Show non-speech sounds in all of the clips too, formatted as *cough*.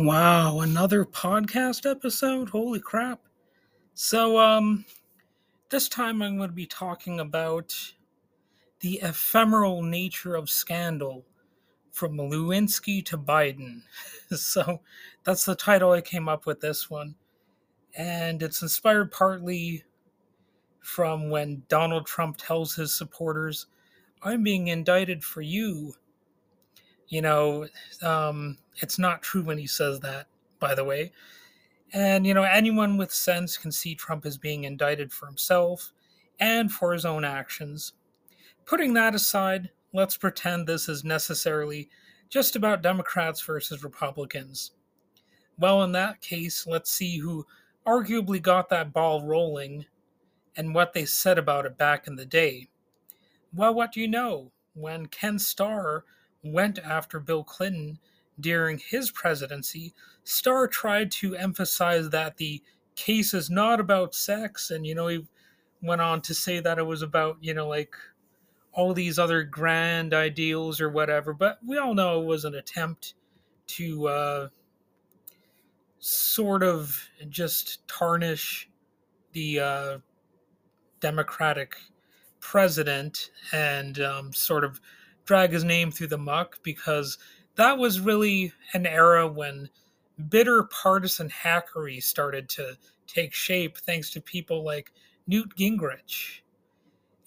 Wow, another podcast episode? Holy crap. So, um, this time I'm going to be talking about the ephemeral nature of scandal from Lewinsky to Biden. *laughs* so, that's the title I came up with this one. And it's inspired partly from when Donald Trump tells his supporters, I'm being indicted for you. You know, um, it's not true when he says that, by the way. And, you know, anyone with sense can see Trump is being indicted for himself and for his own actions. Putting that aside, let's pretend this is necessarily just about Democrats versus Republicans. Well, in that case, let's see who arguably got that ball rolling and what they said about it back in the day. Well, what do you know? When Ken Starr went after Bill Clinton during his presidency, Starr tried to emphasize that the case is not about sex, and you know he went on to say that it was about you know like all these other grand ideals or whatever. But we all know it was an attempt to uh, sort of just tarnish the uh, Democratic president and um, sort of drag his name through the muck because that was really an era when bitter partisan hackery started to take shape thanks to people like Newt Gingrich.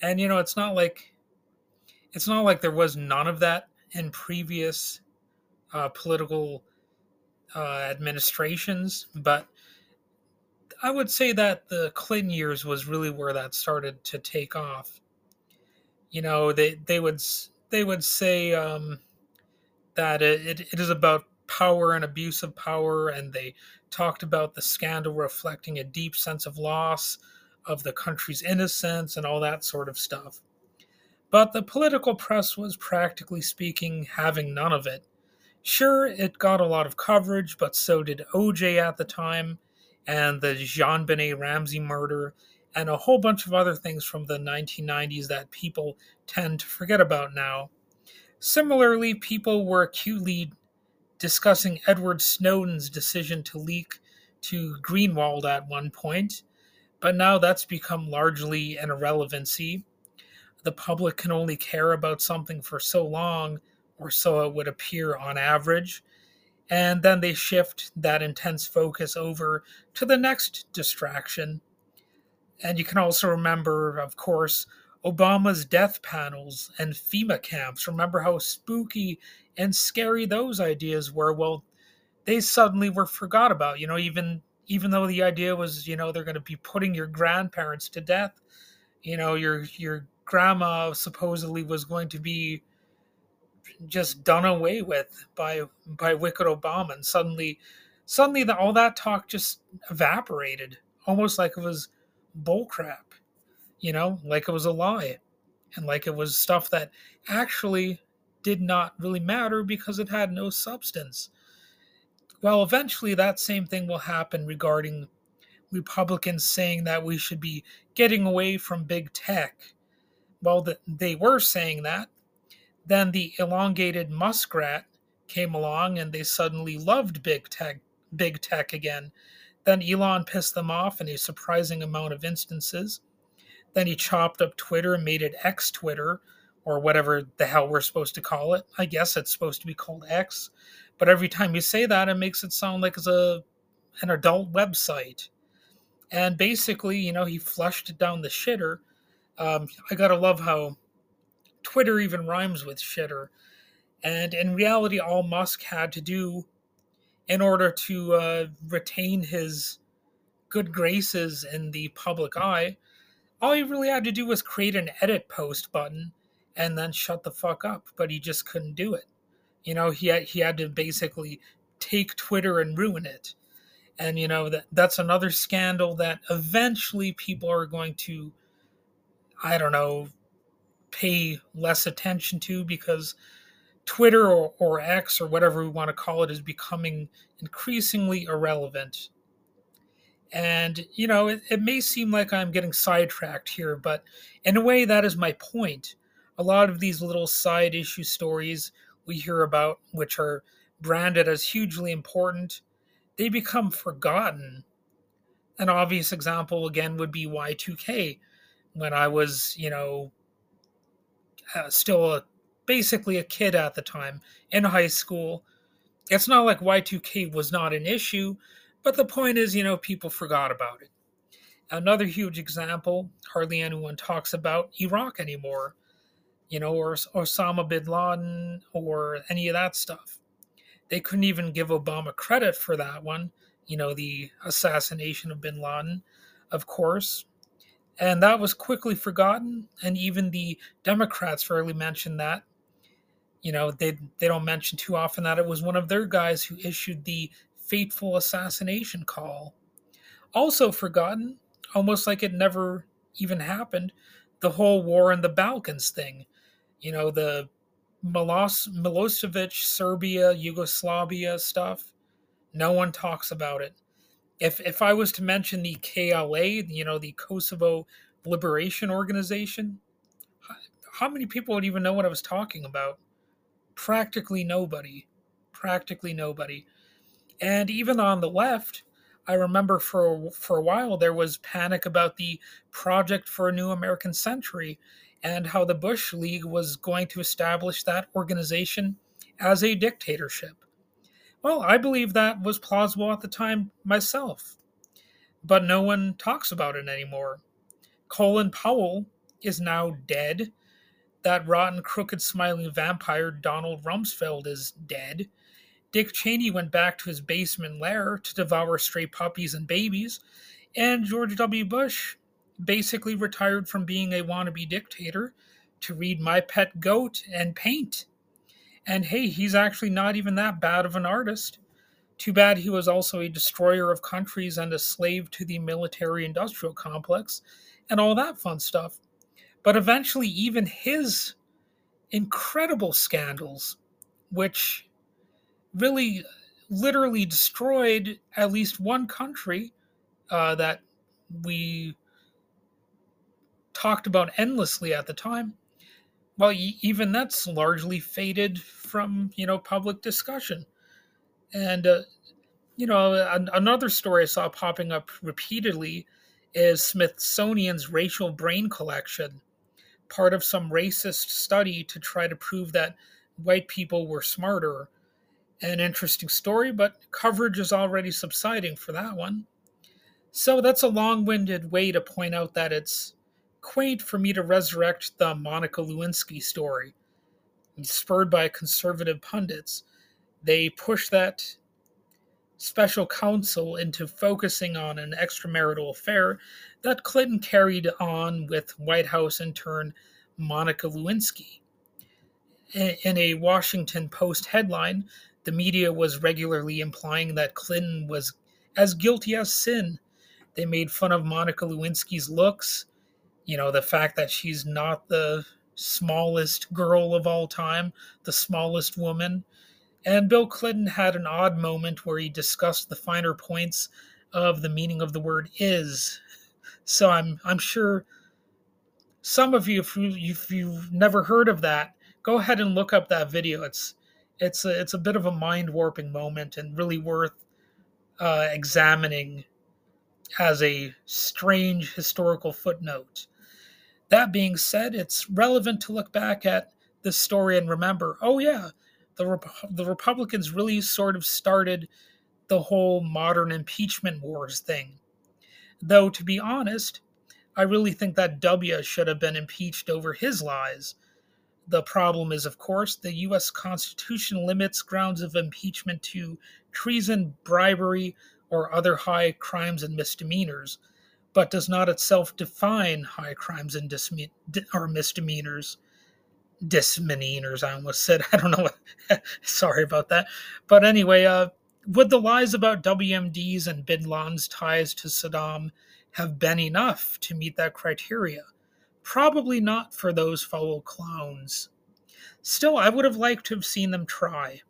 And you know, it's not like it's not like there was none of that in previous uh, political uh, administrations, but I would say that the Clinton years was really where that started to take off. You know, they they would they would say um, that it, it is about power and abuse of power, and they talked about the scandal reflecting a deep sense of loss of the country's innocence and all that sort of stuff. But the political press was practically speaking having none of it. Sure, it got a lot of coverage, but so did OJ at the time, and the JonBenét Ramsey murder, and a whole bunch of other things from the 1990s that people tend to forget about now. Similarly, people were acutely discussing Edward Snowden's decision to leak to Greenwald at one point, but now that's become largely an irrelevancy. The public can only care about something for so long, or so it would appear on average, and then they shift that intense focus over to the next distraction. And you can also remember, of course, Obama's death panels and FEMA camps. Remember how spooky and scary those ideas were? Well, they suddenly were forgot about. You know, even even though the idea was, you know, they're going to be putting your grandparents to death. You know, your your grandma supposedly was going to be just done away with by by wicked Obama, and suddenly, suddenly, the, all that talk just evaporated, almost like it was bullcrap you know, like it was a lie and like it was stuff that actually did not really matter because it had no substance. Well, eventually that same thing will happen regarding Republicans saying that we should be getting away from big tech. Well, the, they were saying that. Then the elongated muskrat came along and they suddenly loved big tech big tech again. Then Elon pissed them off in a surprising amount of instances. Then he chopped up Twitter and made it X Twitter, or whatever the hell we're supposed to call it. I guess it's supposed to be called X. But every time you say that, it makes it sound like it's a an adult website. And basically, you know, he flushed it down the shitter. Um, I gotta love how Twitter even rhymes with shitter. And in reality, all Musk had to do in order to uh, retain his good graces in the public eye all he really had to do was create an edit post button and then shut the fuck up but he just couldn't do it. You know he had, he had to basically take twitter and ruin it. And you know that that's another scandal that eventually people are going to i don't know pay less attention to because twitter or, or x or whatever we want to call it is becoming increasingly irrelevant and, you know, it, it may seem like I'm getting sidetracked here, but in a way, that is my point. A lot of these little side issue stories we hear about, which are branded as hugely important, they become forgotten. An obvious example, again, would be Y2K. When I was, you know, uh, still a, basically a kid at the time in high school, it's not like Y2K was not an issue, but the point is, you know, people forgot about it. Another huge example, hardly anyone talks about Iraq anymore, you know, or Osama bin Laden or any of that stuff. They couldn't even give Obama credit for that one, you know, the assassination of bin Laden, of course. And that was quickly forgotten, and even the Democrats rarely mentioned that. You know, they they don't mention too often that it was one of their guys who issued the fateful assassination call. Also forgotten, almost like it never even happened, the whole war in the Balkans thing. You know, the Milos- Milosevic, Serbia, Yugoslavia stuff. No one talks about it. If if I was to mention the KLA, you know, the Kosovo Liberation Organization, how many people would even know what I was talking about? Practically nobody. Practically nobody. And even on the left, I remember for for a while there was panic about the project for a new American century and how the Bush League was going to establish that organization as a dictatorship. Well, I believe that was plausible at the time myself, but no one talks about it anymore. Colin Powell is now dead. That rotten, crooked, smiling vampire Donald Rumsfeld is dead. Dick Cheney went back to his basement lair to devour stray puppies and babies, and George W. Bush basically retired from being a wannabe dictator to read My Pet Goat and paint. And hey, he's actually not even that bad of an artist. Too bad he was also a destroyer of countries and a slave to the military industrial complex and all that fun stuff. But eventually, even his incredible scandals, which really literally destroyed at least one country uh, that we talked about endlessly at the time, well, even that's largely faded from you know public discussion. And uh, you know, another story I saw popping up repeatedly is Smithsonian's racial brain collection, part of some racist study to try to prove that white people were smarter. An interesting story, but coverage is already subsiding for that one. So that's a long winded way to point out that it's quaint for me to resurrect the Monica Lewinsky story. Spurred by conservative pundits, they push that special counsel into focusing on an extramarital affair that Clinton carried on with White House intern Monica Lewinsky. In a Washington Post headline, the media was regularly implying that Clinton was as guilty as sin. They made fun of Monica Lewinsky's looks, you know, the fact that she's not the smallest girl of all time, the smallest woman. And Bill Clinton had an odd moment where he discussed the finer points of the meaning of the word is. So I'm I'm sure some of you, if, you, if you've never heard of that, go ahead and look up that video. It's it's a, it's a bit of a mind warping moment and really worth uh, examining as a strange historical footnote. That being said, it's relevant to look back at this story and remember oh, yeah, the, Rep- the Republicans really sort of started the whole modern impeachment wars thing. Though, to be honest, I really think that W should have been impeached over his lies. The problem is, of course, the U.S. Constitution limits grounds of impeachment to treason, bribery, or other high crimes and misdemeanors but does not itself define high crimes and disme- or misdemeanors. Dismisdemeanors, I almost said. *laughs* I don't know. What, *laughs* sorry about that. But anyway, uh, would the lies about WMDs and Bin Laden's ties to Saddam have been enough to meet that criteria? Probably not for those fellow clowns. Still, I would have liked to have seen them try.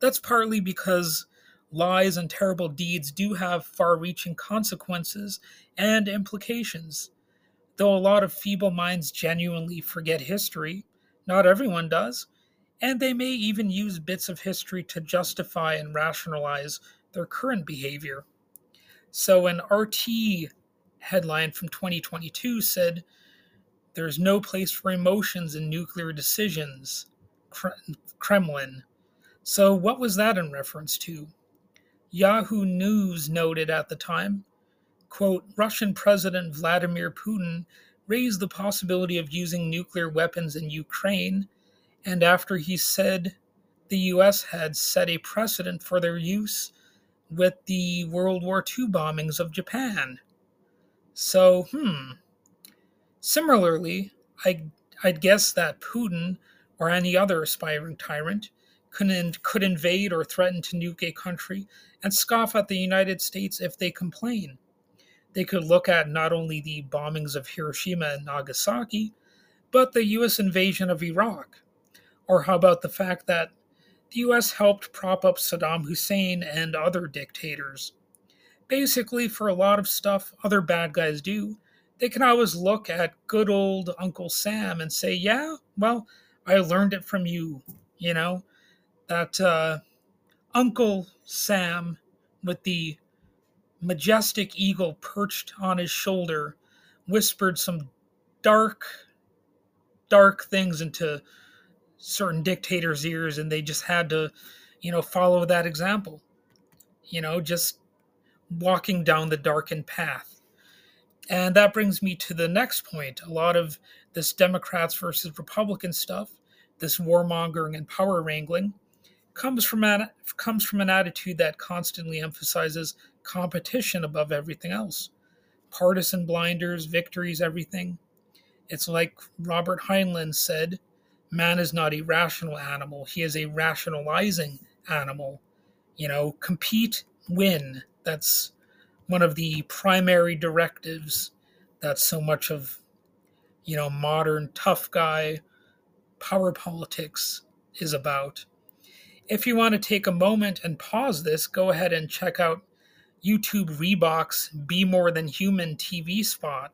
That's partly because lies and terrible deeds do have far reaching consequences and implications. Though a lot of feeble minds genuinely forget history, not everyone does, and they may even use bits of history to justify and rationalize their current behavior. So, an RT headline from 2022 said, There's no place for emotions in nuclear decisions, Kremlin. So, what was that in reference to? Yahoo News noted at the time, quote, Russian President Vladimir Putin raised the possibility of using nuclear weapons in Ukraine, and after he said the US had set a precedent for their use with the World War II bombings of Japan. So, hmm. Similarly, I, I'd guess that Putin or any other aspiring tyrant could, could invade or threaten to nuke a country and scoff at the United States if they complain they could look at not only the bombings of Hiroshima and Nagasaki, but the US invasion of Iraq. Or how about the fact that the US helped prop up Saddam Hussein and other dictators? Basically, for a lot of stuff other bad guys do, they can always look at good old Uncle Sam and say, Yeah, well, I learned it from you. You know, that uh, Uncle Sam with the majestic eagle perched on his shoulder whispered some dark, dark things into certain dictators' ears, and they just had to, you know, follow that example. You know, just walking down the darkened path. And that brings me to the next point. A lot of this Democrats versus Republican stuff, this warmongering and power wrangling, comes from an, comes from an attitude that constantly emphasizes competition above everything else. Partisan blinders, victories, everything. It's like Robert Heinlein said man is not a rational animal, he is a rationalizing animal. You know, compete, win. That's one of the primary directives that so much of, you know, modern tough guy power politics is about. If you want to take a moment and pause this, go ahead and check out YouTube Reebok's Be More Than Human TV spot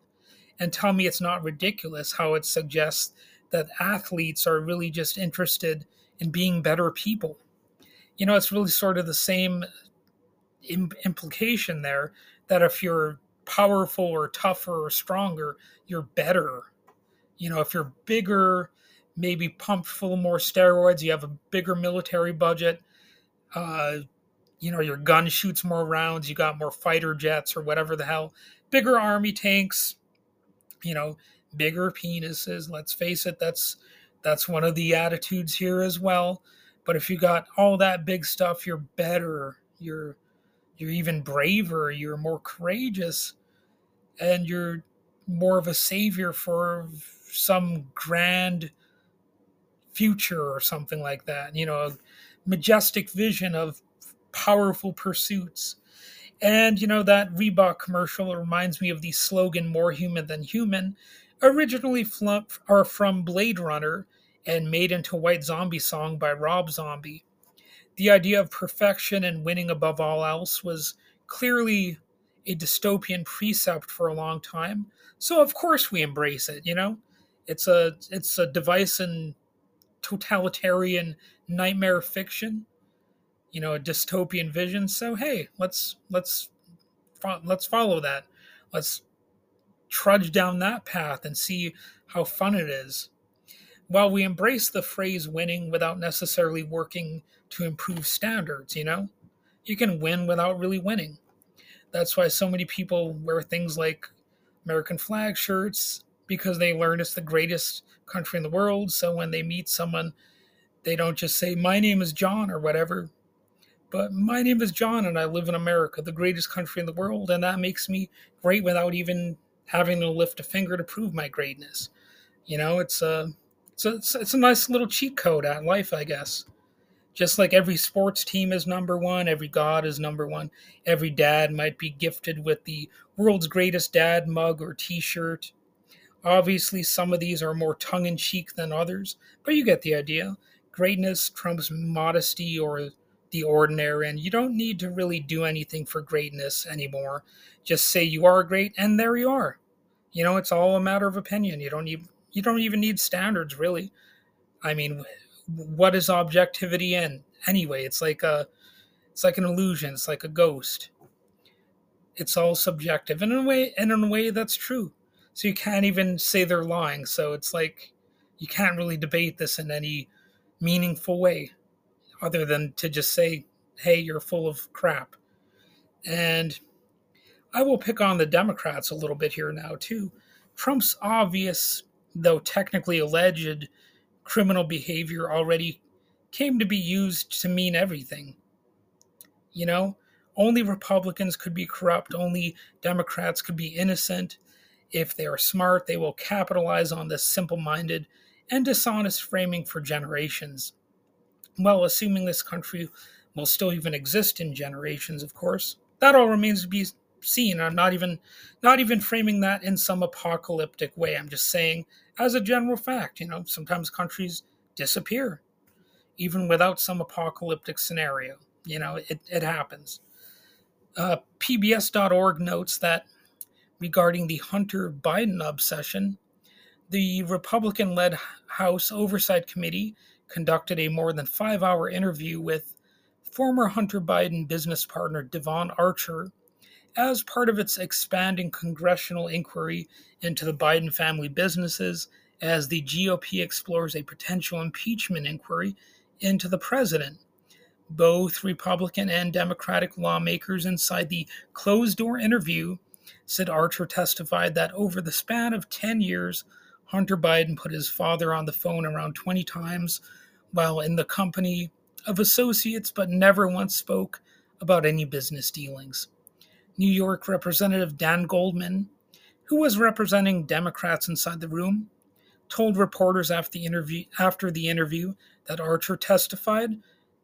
and tell me it's not ridiculous how it suggests that athletes are really just interested in being better people. You know, it's really sort of the same implication there that if you're powerful or tougher or stronger, you're better. You know, if you're bigger, maybe pumped full of more steroids, you have a bigger military budget, uh, you know your gun shoots more rounds you got more fighter jets or whatever the hell bigger army tanks you know bigger penises. Let's face it that's that's one of the attitudes here as well. But if you got all that big stuff you're better. You're you're even braver. You're more courageous. And you're more of a savior for some grand future or something like that. You know a majestic vision of powerful pursuits. And, you know, that Reebok commercial reminds me of the slogan, More Human Than Human, originally flump, are from Blade Runner and made into White Zombie song by Rob Zombie. The idea of perfection and winning above all else was clearly a dystopian precept for a long time. So of course we embrace it, you know? It's a it's a device in totalitarian nightmare fiction you know a dystopian vision so hey let's let's let's follow that let's trudge down that path and see how fun it is. While we embrace the phrase winning without necessarily working to improve standards you know you can win without really winning. That's why so many people wear things like american flag shirts because they learn it's the greatest country in the world. So when they meet someone they don't just say my name is john or whatever but my name is John and I live in America, the greatest country in the world, and that makes me great without even having to lift a finger to prove my greatness. You know, it's a it's a, it's a nice little cheat code at life, I guess. Just like every sports team is number one, every god is number one, every dad might be gifted with the world's greatest dad mug or t shirt. Obviously, some of these are more tongue in cheek than others, but you get the idea. Greatness trumps modesty or the ordinary and you don't need to really do anything for greatness anymore just say you are great and there you are you know it's all a matter of opinion you don't even you don't even need standards really i mean what is objectivity in anyway? It's like a it's like an illusion. It's like a ghost. It's all subjective, and in a way, and in a way, that's true. So you can't even say they're lying. So it's like you can't really debate this in any meaningful way, other than to just say, "Hey, you're full of crap." And I will pick on the Democrats a little bit here now too. Trump's obvious, though technically alleged, criminal behavior already came to be used to mean everything. You know, only Republicans could be corrupt, only Democrats could be innocent. If they are smart, they will capitalize on this simple minded and dishonest framing for generations. Well, assuming this country will still even exist in generations, of course, that all remains to be seen. I'm not even not even framing that in some apocalyptic way. I'm just saying as a general fact, you know, sometimes countries disappear even without some apocalyptic scenario. You know, it, it happens. Uh, PBS.org notes that regarding the Hunter Biden obsession, the Republican led House Oversight Committee conducted a more than five hour interview with former Hunter Biden business partner Devon Archer as part of its expanding congressional inquiry into the Biden family businesses as the GOP explores a potential impeachment inquiry into the president. Both Republican and Democratic lawmakers inside the closed door interview said Archer testified that over the span of 10 years, Hunter Biden put his father on the phone around 20 times while in the company of associates, but never once spoke about any business dealings. New York Representative Dan Goldman, who was representing Democrats inside the room, told reporters after the interview, after the interview that Archer testified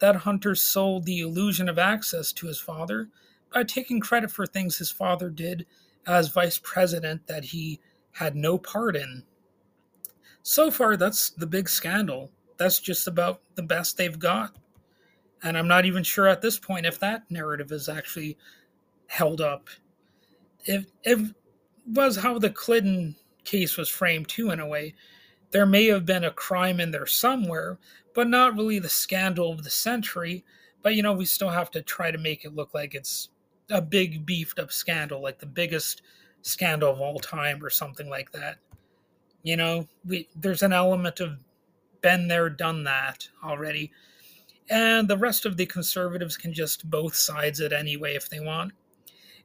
that Hunter sold the illusion of access to his father by taking credit for things his father did as vice president that he had no part in. So far, that's the big scandal. That's just about the best they've got. And I'm not even sure at this point if that narrative is actually held up. If it was how the Clinton case was framed too, in a way, there may have been a crime in there somewhere, but not really the scandal of the century. But you know, we still have to try to make it look like it's a big beefed up scandal, like the biggest scandal of all time or something like that. You know, we there's an element of been there, done that already. And the rest of the conservatives can just both sides it anyway if they want.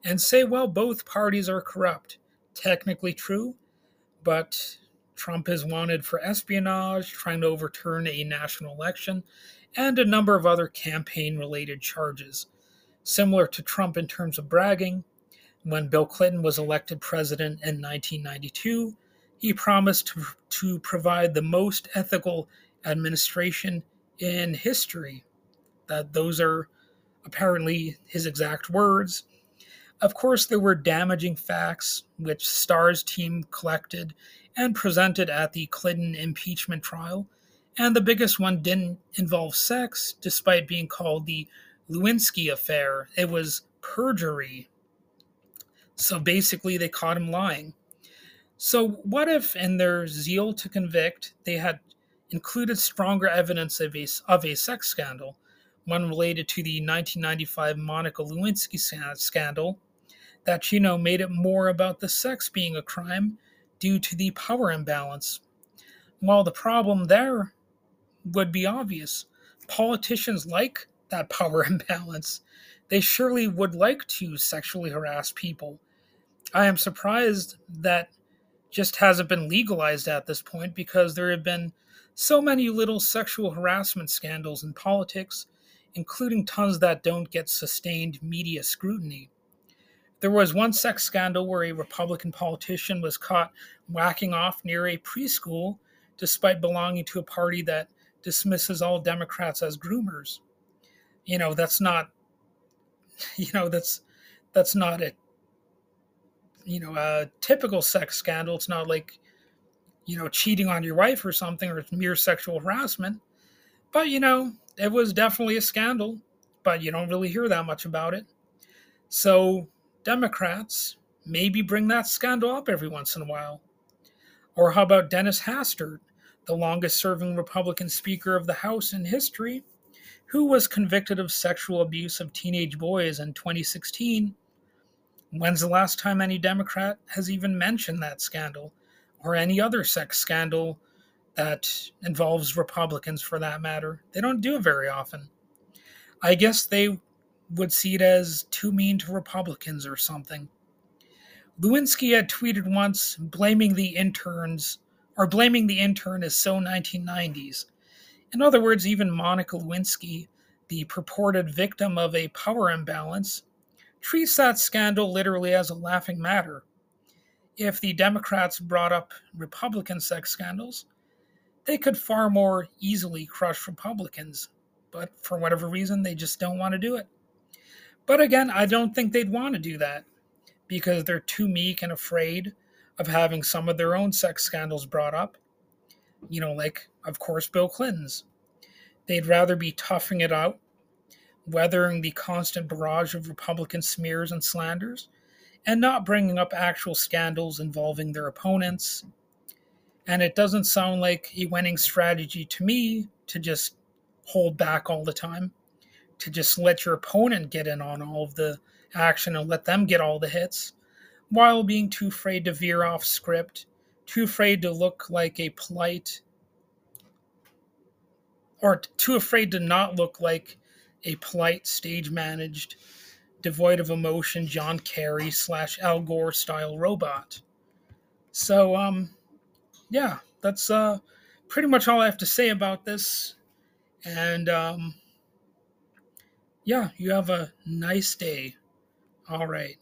And say, well, both parties are corrupt. Technically true, but Trump is wanted for espionage, trying to overturn a national election, and a number of other campaign related charges. Similar to Trump in terms of bragging, when Bill Clinton was elected president in 1992, he promised to, provide the most ethical administration in history. That those are apparently his exact words. Of course, there were damaging facts which Starr's team collected and presented at the Clinton impeachment trial, and the biggest one didn't involve sex, despite being called the Lewinsky affair. It was perjury. So basically, they caught him lying. So, what if, in their zeal to convict, they had included stronger evidence of a, of a sex scandal, one related to the 1995 Monica Lewinsky scandal, that, you know, made it more about the sex being a crime due to the power imbalance. While the problem there would be obvious, politicians like that *laughs* power imbalance. They surely would like to sexually harass people. I am surprised that just hasn't been legalized at this point because there have been so many little sexual harassment scandals in politics, including tons that don't get sustained media scrutiny. There was one sex scandal where a Republican politician was caught whacking off near a preschool despite belonging to a party that dismisses all Democrats as groomers. You know, that's not *laughs* you know, that's that's not a you know, a typical sex scandal. It's not like you know, cheating on your wife or something or it's mere sexual harassment. But you know, it was definitely a scandal, but you don't really hear that much about it. So Democrats maybe bring that scandal up every once in a while. Or how about Dennis Hastert, the longest serving Republican Speaker of the House in history, who was convicted of sexual abuse of teenage boys in 2016. When's the last time any Democrat has even mentioned that scandal or any other sex scandal that involves Republicans for that matter? They don't do it very often. I guess they would see it as too mean to Republicans or something. Lewinsky had tweeted once blaming the interns or blaming the intern as so 1990s. In other words, even Monica Lewinsky, the purported victim of a power imbalance, treats that scandal literally as a laughing matter. If the Democrats brought up Republican sex scandals, they could far more easily crush Republicans, but for whatever reason, they just don't want to do it. But again, I don't think they'd want to do that because they're too meek and afraid of having some of their own sex scandals brought up. You know, like, of course, Bill Clinton's. They'd rather be toughing it out, weathering the constant barrage of Republican smears and slanders, and not bringing up actual scandals involving their opponents. And it doesn't sound like a winning strategy to me to just hold back all the time, to just let your opponent get in on all of the action and let them get all the hits, while being too afraid to veer off script, too afraid to look like a polite, or too afraid to not look like a polite, stage managed, devoid of emotion John Kerry slash Al Gore style robot. So, um, yeah, that's uh, pretty much all I have to say about this. And, um, yeah, you have a nice day. All right.